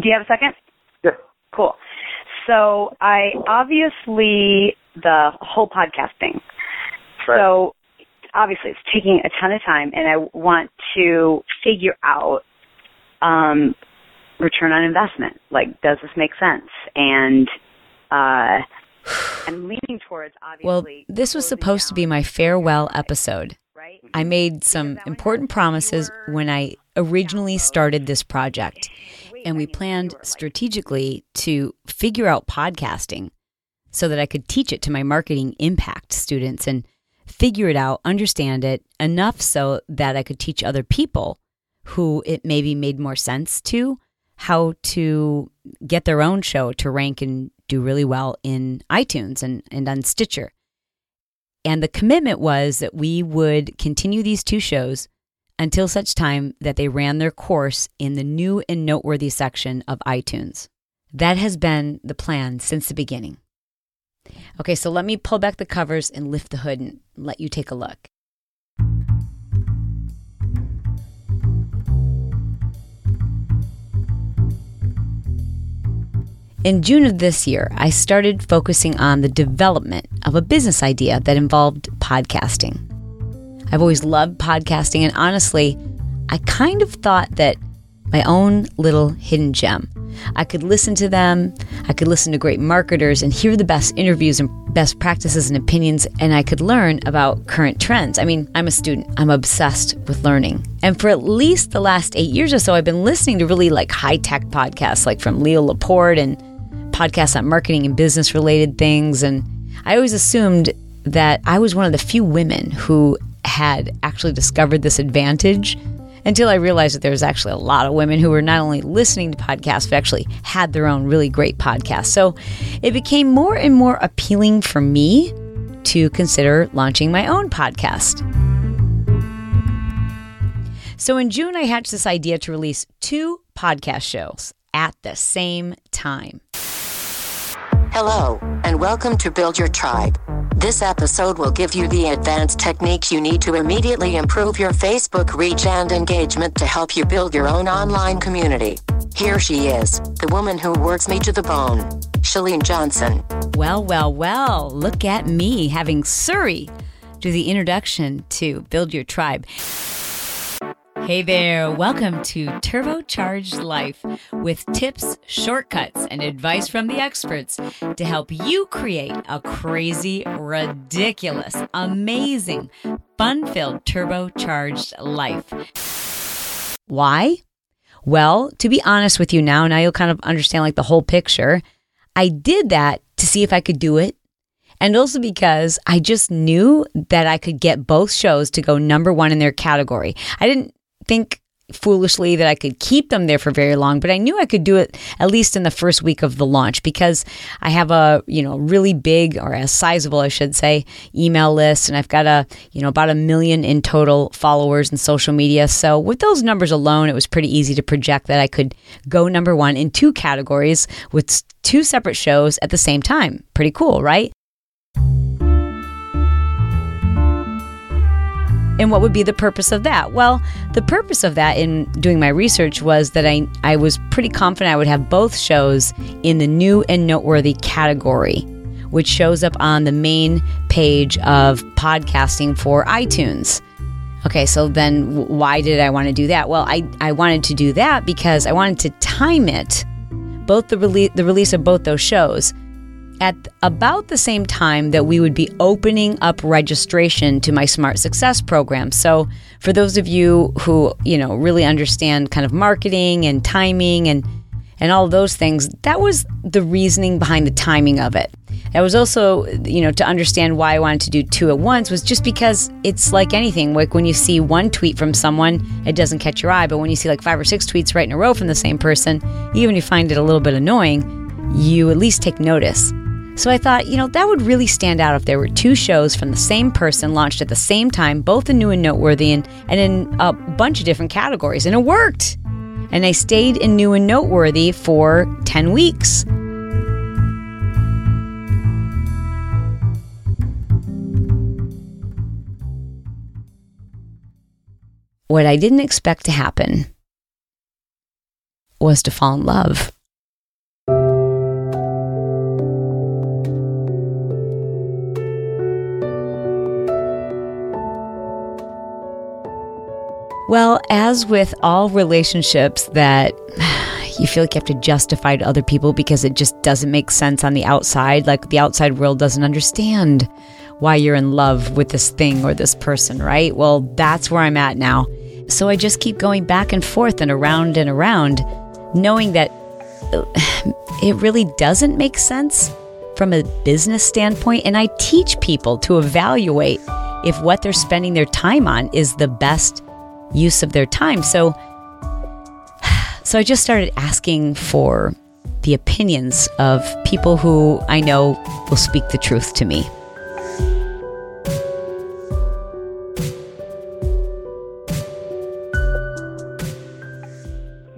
Do you have a second? Yeah. Cool. So I obviously the whole podcast thing. Right. So obviously it's taking a ton of time and I want to figure out um return on investment. Like does this make sense? And uh I'm leaning towards obviously Well, this was closing supposed to be my farewell episode. right? I made some important promises when I originally started this project, and we planned strategically to figure out podcasting so that I could teach it to my marketing impact students and figure it out, understand it enough so that I could teach other people who it maybe made more sense to how to get their own show to rank and do really well in iTunes and, and on Stitcher. And the commitment was that we would continue these two shows until such time that they ran their course in the new and noteworthy section of iTunes. That has been the plan since the beginning. Okay, so let me pull back the covers and lift the hood and let you take a look. In June of this year, I started focusing on the development of a business idea that involved podcasting. I've always loved podcasting, and honestly, I kind of thought that my own little hidden gem. I could listen to them, I could listen to great marketers and hear the best interviews and best practices and opinions, and I could learn about current trends. I mean, I'm a student, I'm obsessed with learning. And for at least the last eight years or so, I've been listening to really like high tech podcasts, like from Leo Laporte and podcasts on marketing and business related things. And I always assumed that I was one of the few women who had actually discovered this advantage until I realized that there was actually a lot of women who were not only listening to podcasts, but actually had their own really great podcasts. So it became more and more appealing for me to consider launching my own podcast. So in June, I hatched this idea to release two podcast shows at the same time. Hello, and welcome to Build Your Tribe. This episode will give you the advanced technique you need to immediately improve your Facebook reach and engagement to help you build your own online community. Here she is, the woman who works me to the bone, Chalene Johnson. Well, well, well, look at me having Surrey do the introduction to Build Your Tribe. Hey there, welcome to Turbocharged Life with tips, shortcuts, and advice from the experts to help you create a crazy, ridiculous, amazing, fun filled turbocharged life. Why? Well, to be honest with you now, now you'll kind of understand like the whole picture. I did that to see if I could do it. And also because I just knew that I could get both shows to go number one in their category. I didn't think foolishly that I could keep them there for very long, but I knew I could do it at least in the first week of the launch because I have a, you know, really big or a sizable, I should say, email list and I've got a, you know, about a million in total followers in social media. So with those numbers alone, it was pretty easy to project that I could go number 1 in two categories with two separate shows at the same time. Pretty cool, right? And what would be the purpose of that? Well, the purpose of that in doing my research was that I, I was pretty confident I would have both shows in the new and noteworthy category, which shows up on the main page of podcasting for iTunes. Okay, so then why did I want to do that? Well, I, I wanted to do that because I wanted to time it, both the, rele- the release of both those shows, at about the same time that we would be opening up registration to my Smart Success program. So, for those of you who, you know, really understand kind of marketing and timing and and all those things, that was the reasoning behind the timing of it. That was also, you know, to understand why I wanted to do two at once was just because it's like anything. Like when you see one tweet from someone, it doesn't catch your eye. But when you see like five or six tweets right in a row from the same person, even if you find it a little bit annoying, you at least take notice. So I thought, you know, that would really stand out if there were two shows from the same person launched at the same time, both in new and noteworthy, and, and in a bunch of different categories. And it worked. And I stayed in new and noteworthy for 10 weeks. What I didn't expect to happen was to fall in love. Well, as with all relationships that you feel like you have to justify to other people because it just doesn't make sense on the outside, like the outside world doesn't understand why you're in love with this thing or this person, right? Well, that's where I'm at now. So I just keep going back and forth and around and around, knowing that it really doesn't make sense from a business standpoint. And I teach people to evaluate if what they're spending their time on is the best use of their time. So so I just started asking for the opinions of people who I know will speak the truth to me.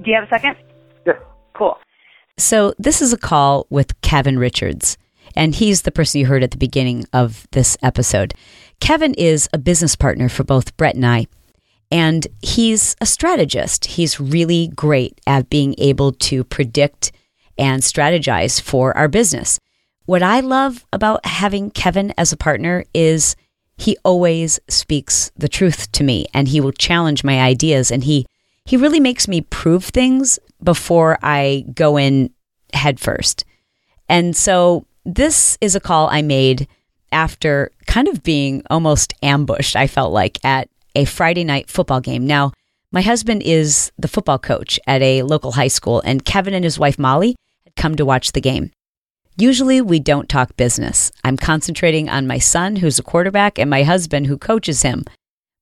Do you have a second? Yeah. Cool. So this is a call with Kevin Richards, and he's the person you heard at the beginning of this episode. Kevin is a business partner for both Brett and I, and he's a strategist. He's really great at being able to predict and strategize for our business. What I love about having Kevin as a partner is he always speaks the truth to me and he will challenge my ideas and he he really makes me prove things before I go in headfirst. And so this is a call I made after kind of being almost ambushed, I felt like, at a Friday night football game. Now, my husband is the football coach at a local high school, and Kevin and his wife Molly had come to watch the game. Usually, we don't talk business. I'm concentrating on my son, who's a quarterback, and my husband, who coaches him.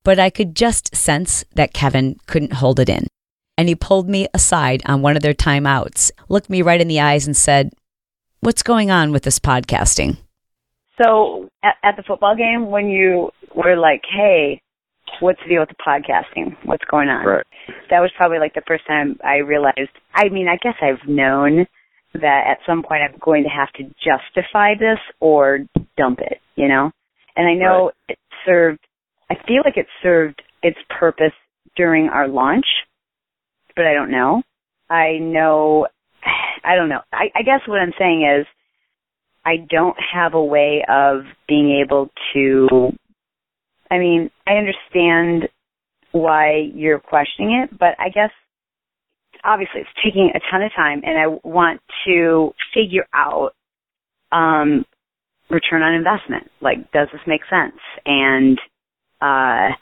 But I could just sense that Kevin couldn't hold it in. And he pulled me aside on one of their timeouts, looked me right in the eyes, and said, What's going on with this podcasting? So at, at the football game, when you were like, "Hey, what's the deal with the podcasting? What's going on?" Right. That was probably like the first time I realized. I mean, I guess I've known that at some point I'm going to have to justify this or dump it, you know. And I know Right. it served. I feel like it served its purpose during our launch, but I don't know. I know. I don't know. I, I guess what I'm saying is I don't have a way of being able to. I mean, I understand why you're questioning it, but I guess obviously it's taking a ton of time, and I want to figure out um, return on investment. Like, does this make sense? And uh,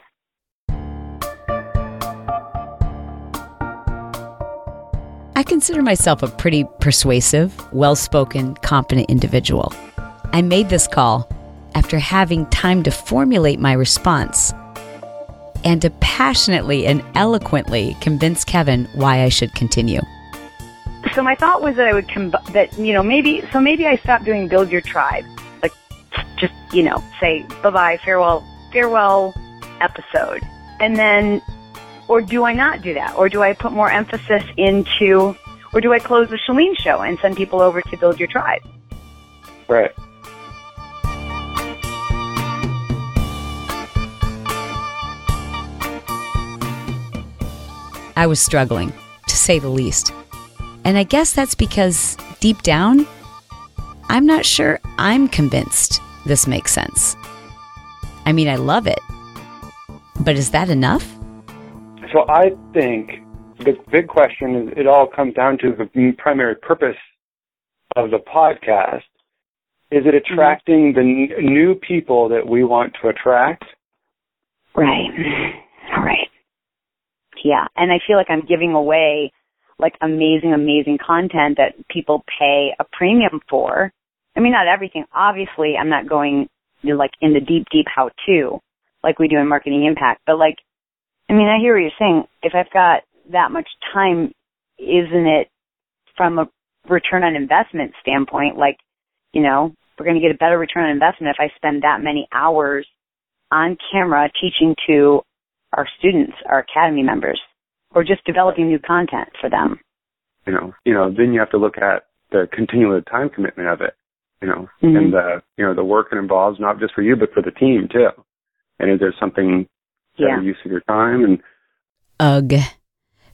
I consider myself a pretty persuasive, well spoken, competent individual. I made this call after having time to formulate my response and to passionately and eloquently convince Kevin why I should continue. so my thought was that I would com- that you know maybe so maybe I stop doing build your tribe, like just you know say bye bye farewell farewell episode, and then or do I not do that, or do I put more emphasis into, or do I close the Chalene show and send people over to build your tribe? Right. I was struggling, to say the least. And I guess that's because deep down, I'm not sure I'm convinced this makes sense. I mean, I love it. But is that enough? So I think the big question is it all comes down to the primary purpose of the podcast. Is it mm-hmm. attracting the n- new people that we want to attract? Right. Right. Yeah. And I feel like I'm giving away like amazing, amazing content that people pay a premium for. I mean, not everything. Obviously, I'm not going you know, like in the deep, deep how to like we do in marketing impact, but like, I mean, I hear what you're saying. If I've got that much time, isn't it from a return on investment standpoint, like, you know, we're going to get a better return on investment if I spend that many hours on camera teaching to our students, our academy members, or just developing new content for them. You know, you know, then you have to look at the continual time commitment of it, you know, Mhm. and the, you know, the work it involves not just for you, but for the team too. And is there something better Yeah. use of your time? And Ugh.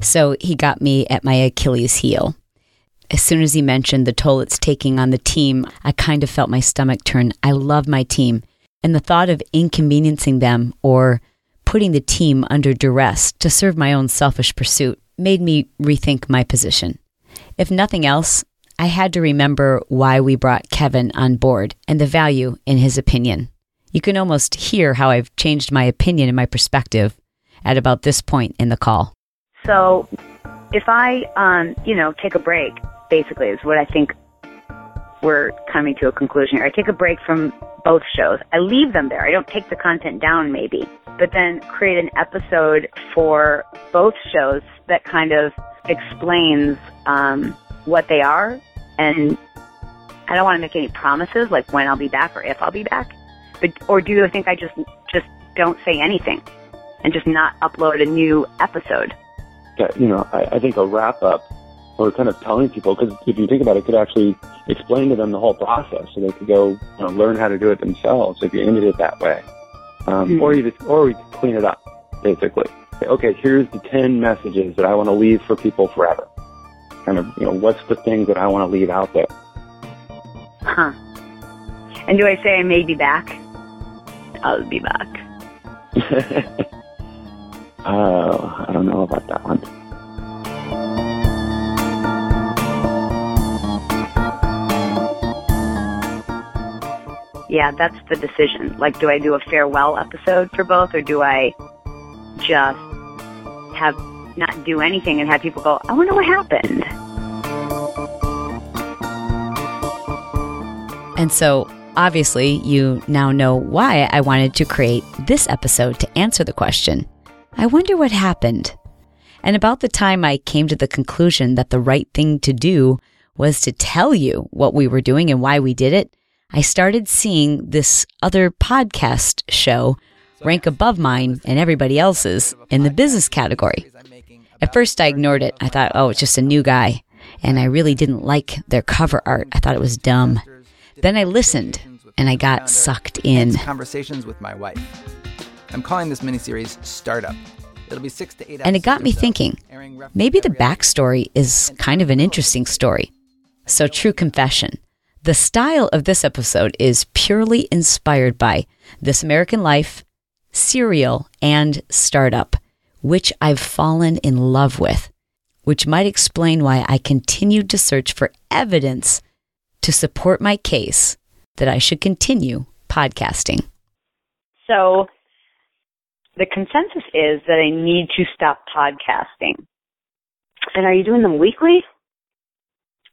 So he got me at my Achilles heel. As soon as he mentioned the toll it's taking on the team, I kind of felt my stomach turn. I love my team, and the thought of inconveniencing them or putting the team under duress to serve my own selfish pursuit made me rethink my position. If nothing else, I had to remember why we brought Kevin on board and the value in his opinion. You can almost hear how I've changed my opinion and my perspective at about this point in the call. So if I, um, you know, take a break, basically is what I think we're coming to a conclusion here. I take a break from both shows. I leave them there. I don't take the content down maybe, but then create an episode for both shows that kind of explains, um, what they are. And I don't want to make any promises like when I'll be back or if I'll be back. But, or do you think I just, just don't say anything and just not upload a new episode? that, you know, I, I think a wrap up or kind of telling people, because if you think about it, could actually explain to them the whole process so they could go you know, learn how to do it themselves if you ended it that way. Um, Mhm. Or you just, or we clean it up, basically. Say, Okay, here's the 10 messages that I want to leave for people forever. Kind of, you know, what's the things that I want to leave out there? Huh. And do I say I may be back? I'll be back. uh, I don't know about that one. Yeah, that's the decision. Like, do I do a farewell episode for both, or do I just have not do anything and have people go, I wonder what happened? And so, obviously, you now know why I wanted to create this episode to answer the question I wonder what happened. And about the time I came to the conclusion that the right thing to do was to tell you what we were doing and why we did it, I started seeing this other podcast show rank above mine and everybody else's in the business category. At first, I ignored it. I thought, oh, it's just a new guy. And I really didn't like their cover art. I thought it was dumb. Then I listened and I got sucked in. Conversations with my wife. I'm calling this miniseries Startup. It'll be six to eight. And it got me episodes or so, thinking maybe the backstory is kind of an interesting story. So, true confession the style of this episode is purely inspired by This American Life, Serial, and Startup, which I've fallen in love with, which might explain why I continued to search for evidence to support my case that I should continue podcasting. So the consensus is that I need to stop podcasting. And are you doing them weekly?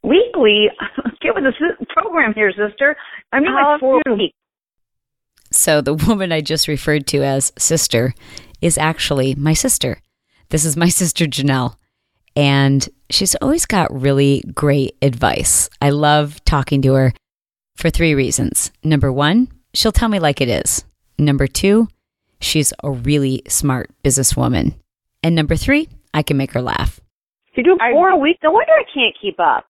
Weekly? Get with the program here, sister. I'm doing How like oh, four few? weeks. So the woman I just referred to as sister is actually my sister. This is my sister Janelle. And she's always got really great advice. I love talking to her for three reasons. Number one, she'll tell me like it is. Number two, she's a really smart businesswoman. And number three, I can make her laugh. You're doing four a week? No wonder I can't keep up.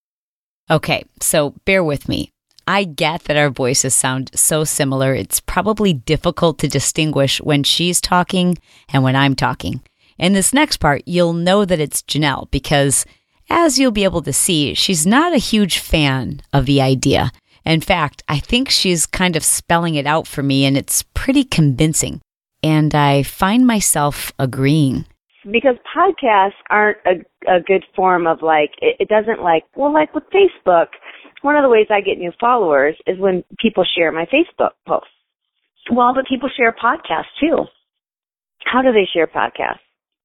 Okay, so bear with me. I get that our voices sound so similar. It's probably difficult to distinguish when she's talking and when I'm talking. In this next part, you'll know that it's Janelle because, as you'll be able to see, she's not a huge fan of the idea. In fact, I think she's kind of spelling it out for me and it's pretty convincing. And I find myself agreeing. Because podcasts aren't a, a good form of like it, it doesn't like well like with facebook one of the ways i get new followers is when people share my facebook posts Well, but people share podcasts too. how do they share podcasts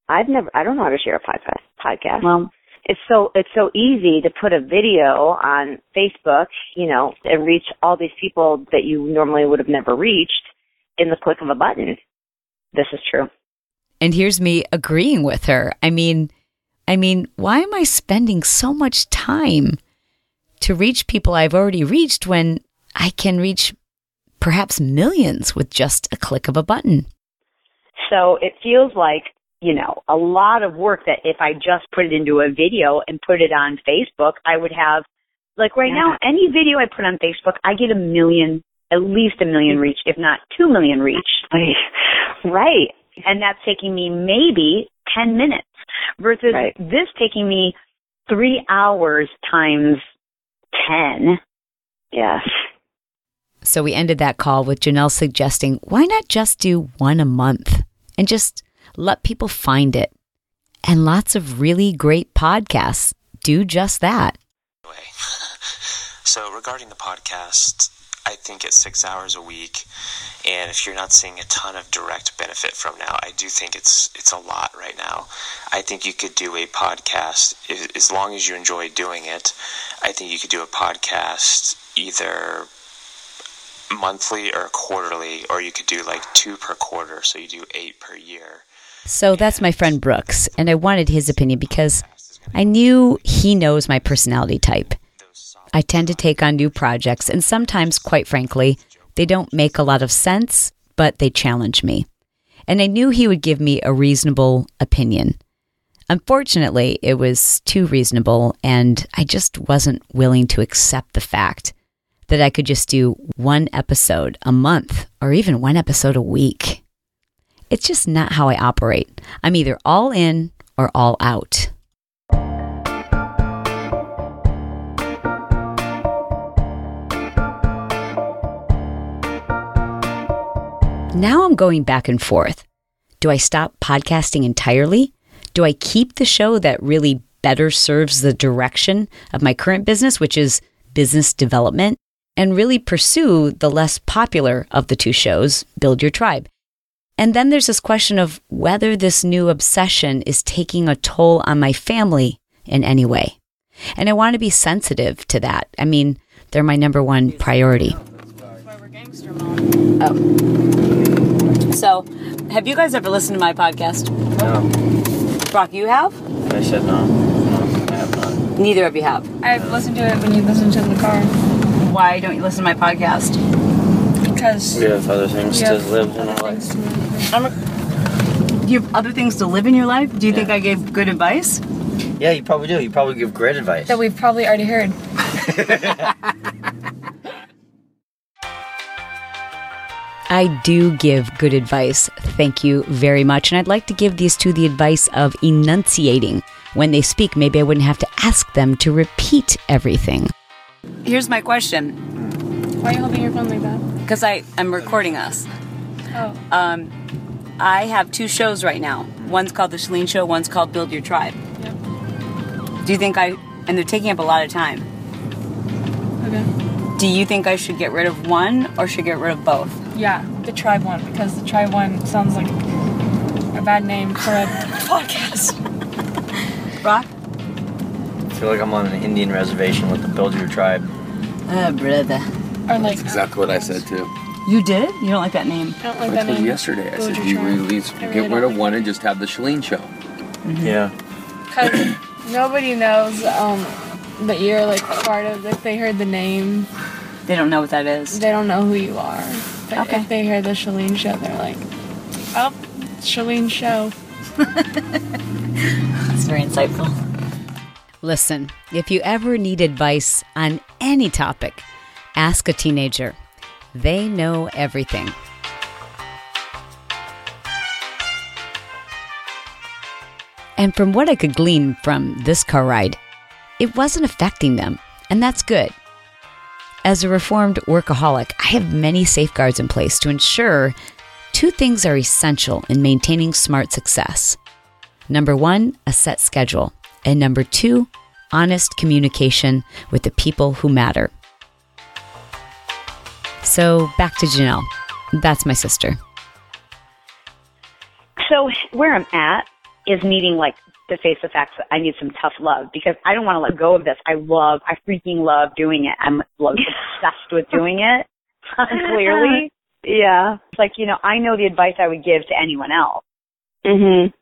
i've never i don't know how to share a podcast podcast Well, it's so it's so easy to put a video on Facebook, you know, and reach all these people that you normally would have never reached in the click of a button. This is true. And here's me agreeing with her. I mean, I mean, why am I spending so much time to reach people I've already reached when I can reach perhaps millions with just a click of a button? So it feels like, you know, a lot of work that if I just put it into a video and put it on Facebook, I would have, like right now, any video I put on Facebook, I get a million, at least a million mm-hmm. reach, if not two million reach. right. And that's taking me maybe 10 minutes versus Right. this taking me three hours times 10. Yes. So we ended that call with Janelle suggesting, why not just do one a month and just let people find it? And lots of really great podcasts do just that. way. so regarding the podcast, I think it's six hours a week, and if you're not seeing a ton of direct benefit from now, I do think it's it's a lot right now. I think you could do a podcast as long as you enjoy doing it. I think you could do a podcast either monthly or quarterly, or you could do like two per quarter, so you do eight per year. So that's my friend Brooks, and I wanted his opinion because I knew he knows my personality type. I tend to take on new projects, and sometimes, quite frankly, they don't make a lot of sense, but they challenge me. And I knew he would give me a reasonable opinion. Unfortunately, it was too reasonable, and I just wasn't willing to accept the fact that I could just do one episode a month or even one episode a week. It's just not how I operate. I'm either all in or all out. Now I'm going back and forth. Do I stop podcasting entirely? Do I keep the show that really better serves the direction of my current business, which is business development, and really pursue the less popular of the two shows, Build Your Tribe? And then there's this question of whether this new obsession is taking a toll on my family in any way. And I want to be sensitive to that. I mean, they're my number one priority. Oh. So, have you guys ever listened to my podcast? No. Brock, you have? I said no. No, I have not. Neither of you have. I've listened to it when you listen to it in the car. Why don't you listen to my podcast? Because We have other things we to live in other our life. to. You have other things to live in your life? Do you think I gave good advice? Yeah, you probably do. You probably give great advice. That we've probably already heard. I do give good advice. Thank you very much. And I'd like to give these two the advice of enunciating. When they speak, maybe I wouldn't have to ask them to repeat everything. Here's my question Why are you holding your phone like that? because I am recording us. Oh. Um, I have two shows right now. One's called The Chalene Show, one's called Build Your Tribe. Yep. Do you think I, and they're taking up a lot of time. Okay. Do you think I should get rid of one or should get rid of both? Yeah, the tribe one because the tribe one sounds like a bad name for a podcast. Rock? I feel like I'm on an Indian reservation with the Build Your Tribe. Uh, brother. Or like Exactly what I said too. You did? You don't like that name? I don't like I that told name. you yesterday. I said your you tribe. release, I get rid don't of like one it. and just have the Chalene show. Yeah. Cause nobody knows um, that you're like part of. If they heard the name, They don't know what that is. they don't know who you are. But Okay. if they hear the Chalene show, they're like, "Oh, Chalene show." That's very insightful. Listen, if you ever need advice on any topic, ask a teenager. They know everything. And from what I could glean from this car ride, it wasn't affecting them, and that's good. As a reformed workaholic, I have many safeguards in place to ensure two things are essential in maintaining smart success. Number one, a set schedule. And number two, honest communication with the people who matter. So back to Janelle. That's my sister. So where I'm at, is needing like to face the fact that I need some tough love because I don't want to let go of this. I love, I freaking love doing it. I'm like obsessed with doing it. Clearly. Yeah. It's like, you know, I know the advice I would give to anyone else. Mhm.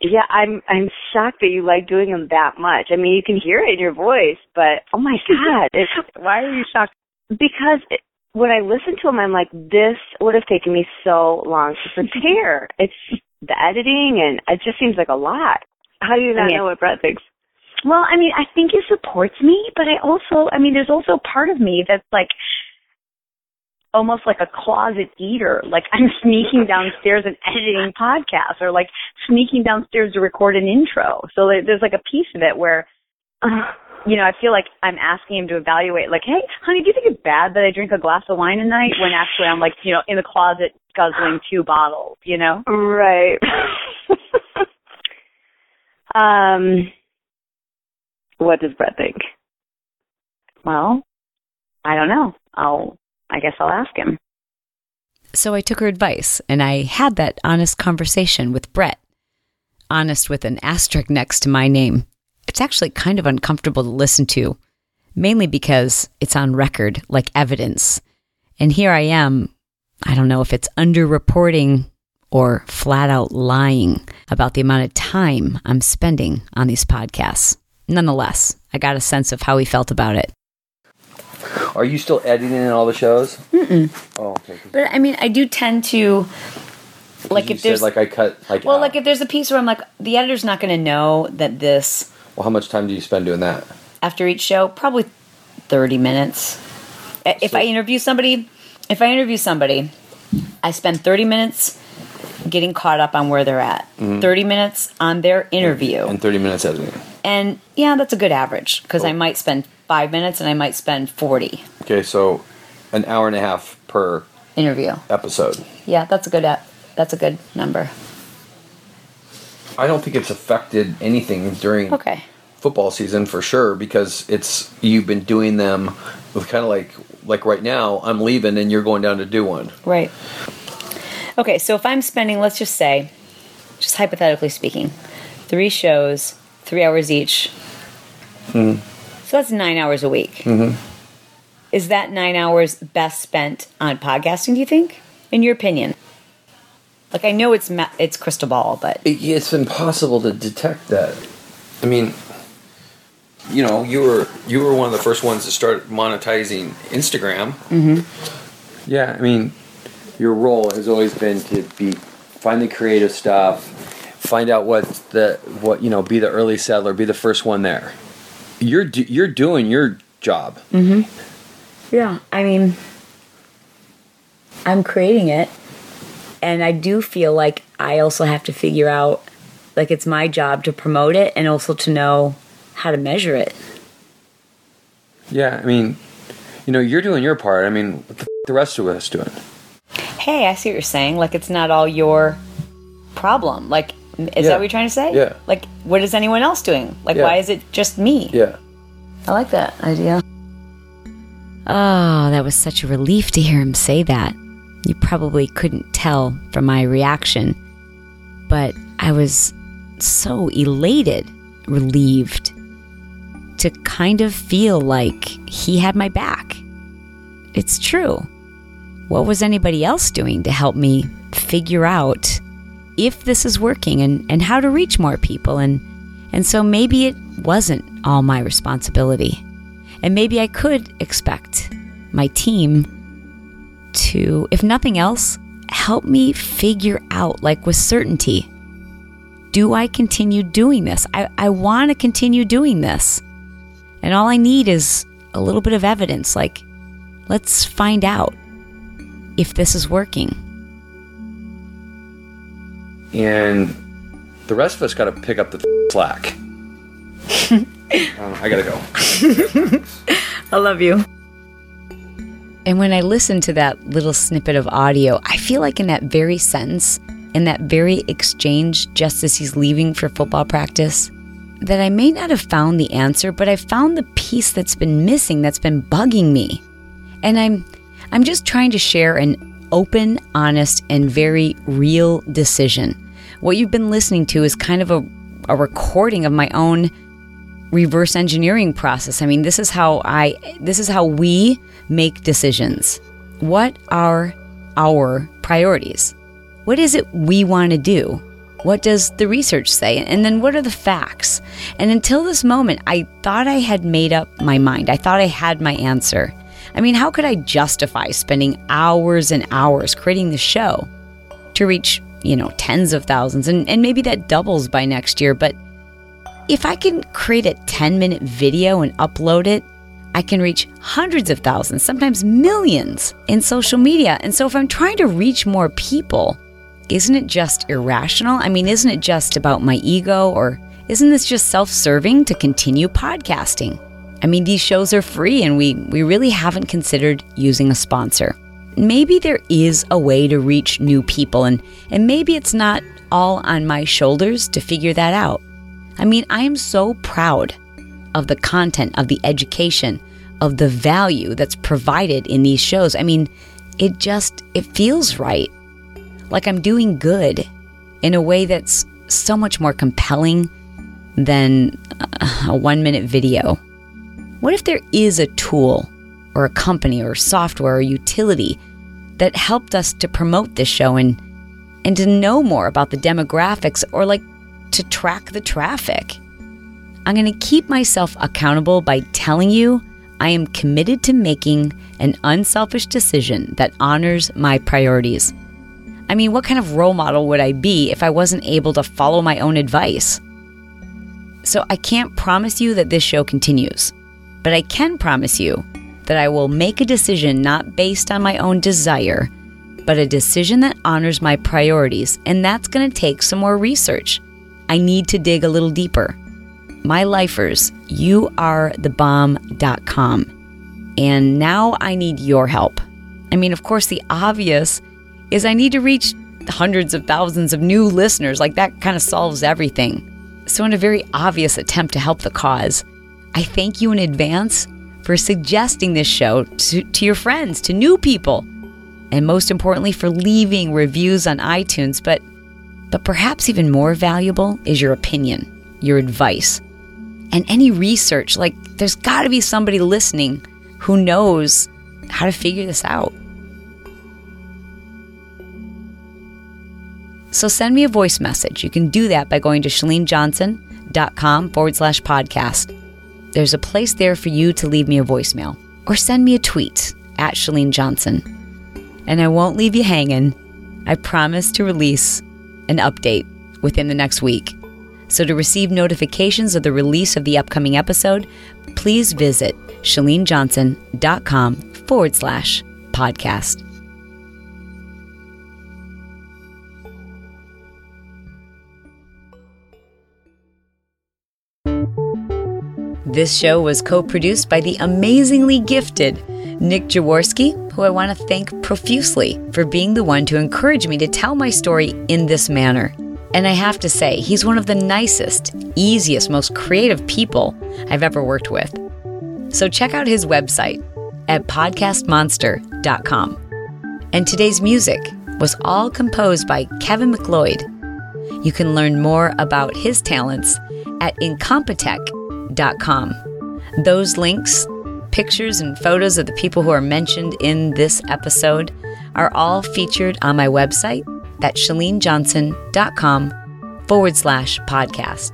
Yeah, I'm I'm shocked that you like doing them that much. I mean, you can hear it in your voice, but oh my god, it's Why are you shocked? because it, when I listen to them, I'm like, this would have taken me so long to prepare. it's the editing, and it just seems like a lot. How do you not Yeah. know what Brett thinks? Well, I mean, I think he supports me, but I also, I mean, there's also part of me that's like almost like a closet eater. Like I'm sneaking downstairs and editing podcasts or like sneaking downstairs to record an intro. So there's like a piece of it where, uh, you know, I feel like I'm asking him to evaluate like, hey, honey, do you think it's bad that I drink a glass of wine a night when actually I'm like, you know, in the closet guzzling two bottles, you know? Right. um, what does Brett think? Well, I don't know. I'll, I guess I'll ask him. So I took her advice and I had that honest conversation with Brett. Honest with an asterisk next to my name. It's actually kind of uncomfortable to listen to, mainly because it's on record like evidence. And here I am. I don't know if it's underreporting or flat out lying about the amount of time I'm spending on these podcasts. Nonetheless, I got a sense of how he felt about it. Are you still editing in all the shows? Mm-mm. Oh, okay. But I mean, I do tend to like if there's said, like I cut like well, out. like if there's a piece where I'm like the editor's not going to know that this well, how much time do you spend doing that? after each show probably 30 minutes. If I interview somebody, if I interview somebody, I spend 30 minutes getting caught up on where they're at. Mhm. 30 minutes on their interview. And 30 minutes editing. And yeah, that's a good average because I might spend 5 minutes and I might spend 40 Okay, so an hour and a half per interview. episode. Yeah, that's a good that's a good number. I don't think it's affected anything during Okay. football season for sure because it's you've been doing them with kind of like like right now I'm leaving and you're going down to do one. Right. Okay, so if I'm spending, let's just say, just hypothetically speaking, three shows, three hours each, Mm. so that's nine hours a week. Mm-hmm. Is that nine hours best spent on podcasting, do you think? In your opinion? Like, I know it's ma- it's crystal ball, but It, it's impossible to detect that. I mean, you know, you were you were one of the first ones to start monetizing Instagram. mm-hmm. Yeah, I mean, your role has always been to be find the creative stuff, find out what the what you know, be the early settler, be the first one there. You're do, you're doing your job. Mm-hmm. Yeah, I mean, I'm creating it, and I do feel like I also have to figure out, like, it's my job to promote it and also to know how to measure it. Yeah, I mean, you know, you're doing your part. I mean, what the, f- the rest of us doing? Hey, I see what you're saying. Like, it's not all your problem. Like, is Yeah. that what you're trying to say? Yeah. Like, what is anyone else doing? Like, Yeah. why is it just me? Yeah. I like that idea. Oh, that was such a relief to hear him say that. You probably couldn't tell from my reaction, but I was so elated, relieved to kind of feel like he had my back. It's true. What was anybody else doing to help me figure out if this is working and, and how to reach more people and and so maybe it wasn't all my responsibility. And maybe I could expect my team to, if nothing else, help me figure out, like with certainty, do I continue doing this? I, I want to continue doing this. And all I need is a little bit of evidence. Like, let's find out if this is working. And the rest of us got to pick up the f- slack. Um, I gotta go. I love you. And when I listen to that little snippet of audio, I feel like in that very sentence, in that very exchange just as he's leaving for football practice, that I may not have found the answer, but I found the piece that's been missing, that's been bugging me. And I'm I'm just trying to share an open, honest, and very real decision What you've been listening to is kind of a, a recording of my own reverse engineering process. I mean, this is how I this is how we make decisions. What are our priorities? What is it we want to do? What does the research say? And then what are the facts? And until this moment, I thought I had made up my mind. I thought I had my answer. I mean, how could I justify spending hours and hours creating the show to reach, you know, tens of thousands? And, and maybe that doubles by next year. But if I can create a 10 minute video and upload it, I can reach hundreds of thousands, sometimes millions in social media. And so if I'm trying to reach more people, isn't it just irrational? I mean, isn't it just about my ego or isn't this just self serving to continue podcasting? I mean, these shows are free and we, we really haven't considered using a sponsor. Maybe there is a way to reach new people and, and maybe it's not all on my shoulders to figure that out. I mean, I am so proud of the content, of the education, of the value that's provided in these shows. I mean, it just it feels right like I'm doing good in a way that's so much more compelling than a one minute video. What if there is a tool or a company or software or utility that helped us to promote this show and, and to know more about the demographics or like to track the traffic? I'm going to keep myself accountable by telling you I am committed to making an unselfish decision that honors my priorities. I mean, what kind of role model would I be if I wasn't able to follow my own advice? So I can't promise you that this show continues, but I can promise you that I will make a decision not based on my own desire, but a decision that honors my priorities, and that's going to take some more research. I need to dig a little deeper. My lifers, you are the bomb.com. And now I need your help. I mean, of course, the obvious is I need to reach hundreds of thousands of new listeners. Like that kind of solves everything. So, in a very obvious attempt to help the cause, I thank you in advance for suggesting this show to, to your friends, to new people, and most importantly, for leaving reviews on iTunes. But, but perhaps even more valuable is your opinion, your advice, and any research. Like, there's got to be somebody listening who knows how to figure this out. So send me a voice message. You can do that by going to chalenejohnson.com forward slash podcast. There's a place there for you to leave me a voicemail or send me a tweet at Chalene Johnson. And I won't leave you hanging. I promise to release an update within the next week. So to receive notifications of the release of the upcoming episode, please visit chalenejohnson.com forward slash podcast. This show was co produced by the amazingly gifted Nick Jaworski, who I want to thank profusely for being the one to encourage me to tell my story in this manner. And I have to say, he's one of the nicest, easiest, most creative people I've ever worked with. So check out his website at podcastmonster.com. And today's music was all composed by Kevin MacLeod. You can learn more about his talents at Incompetech.com those links, pictures, and photos of the people who are mentioned in this episode are all featured on my website at chalenejohnson.com forward slash podcast.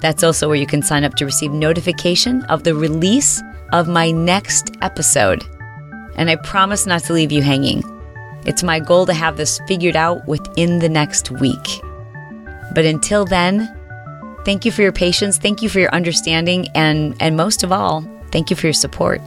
That's also where you can sign up to receive notification of the release of my next episode. And I promise not to leave you hanging. It's my goal to have this figured out within the next week. But until then, Thank you for your patience. Thank you for your understanding. And, and most of all, thank you for your support.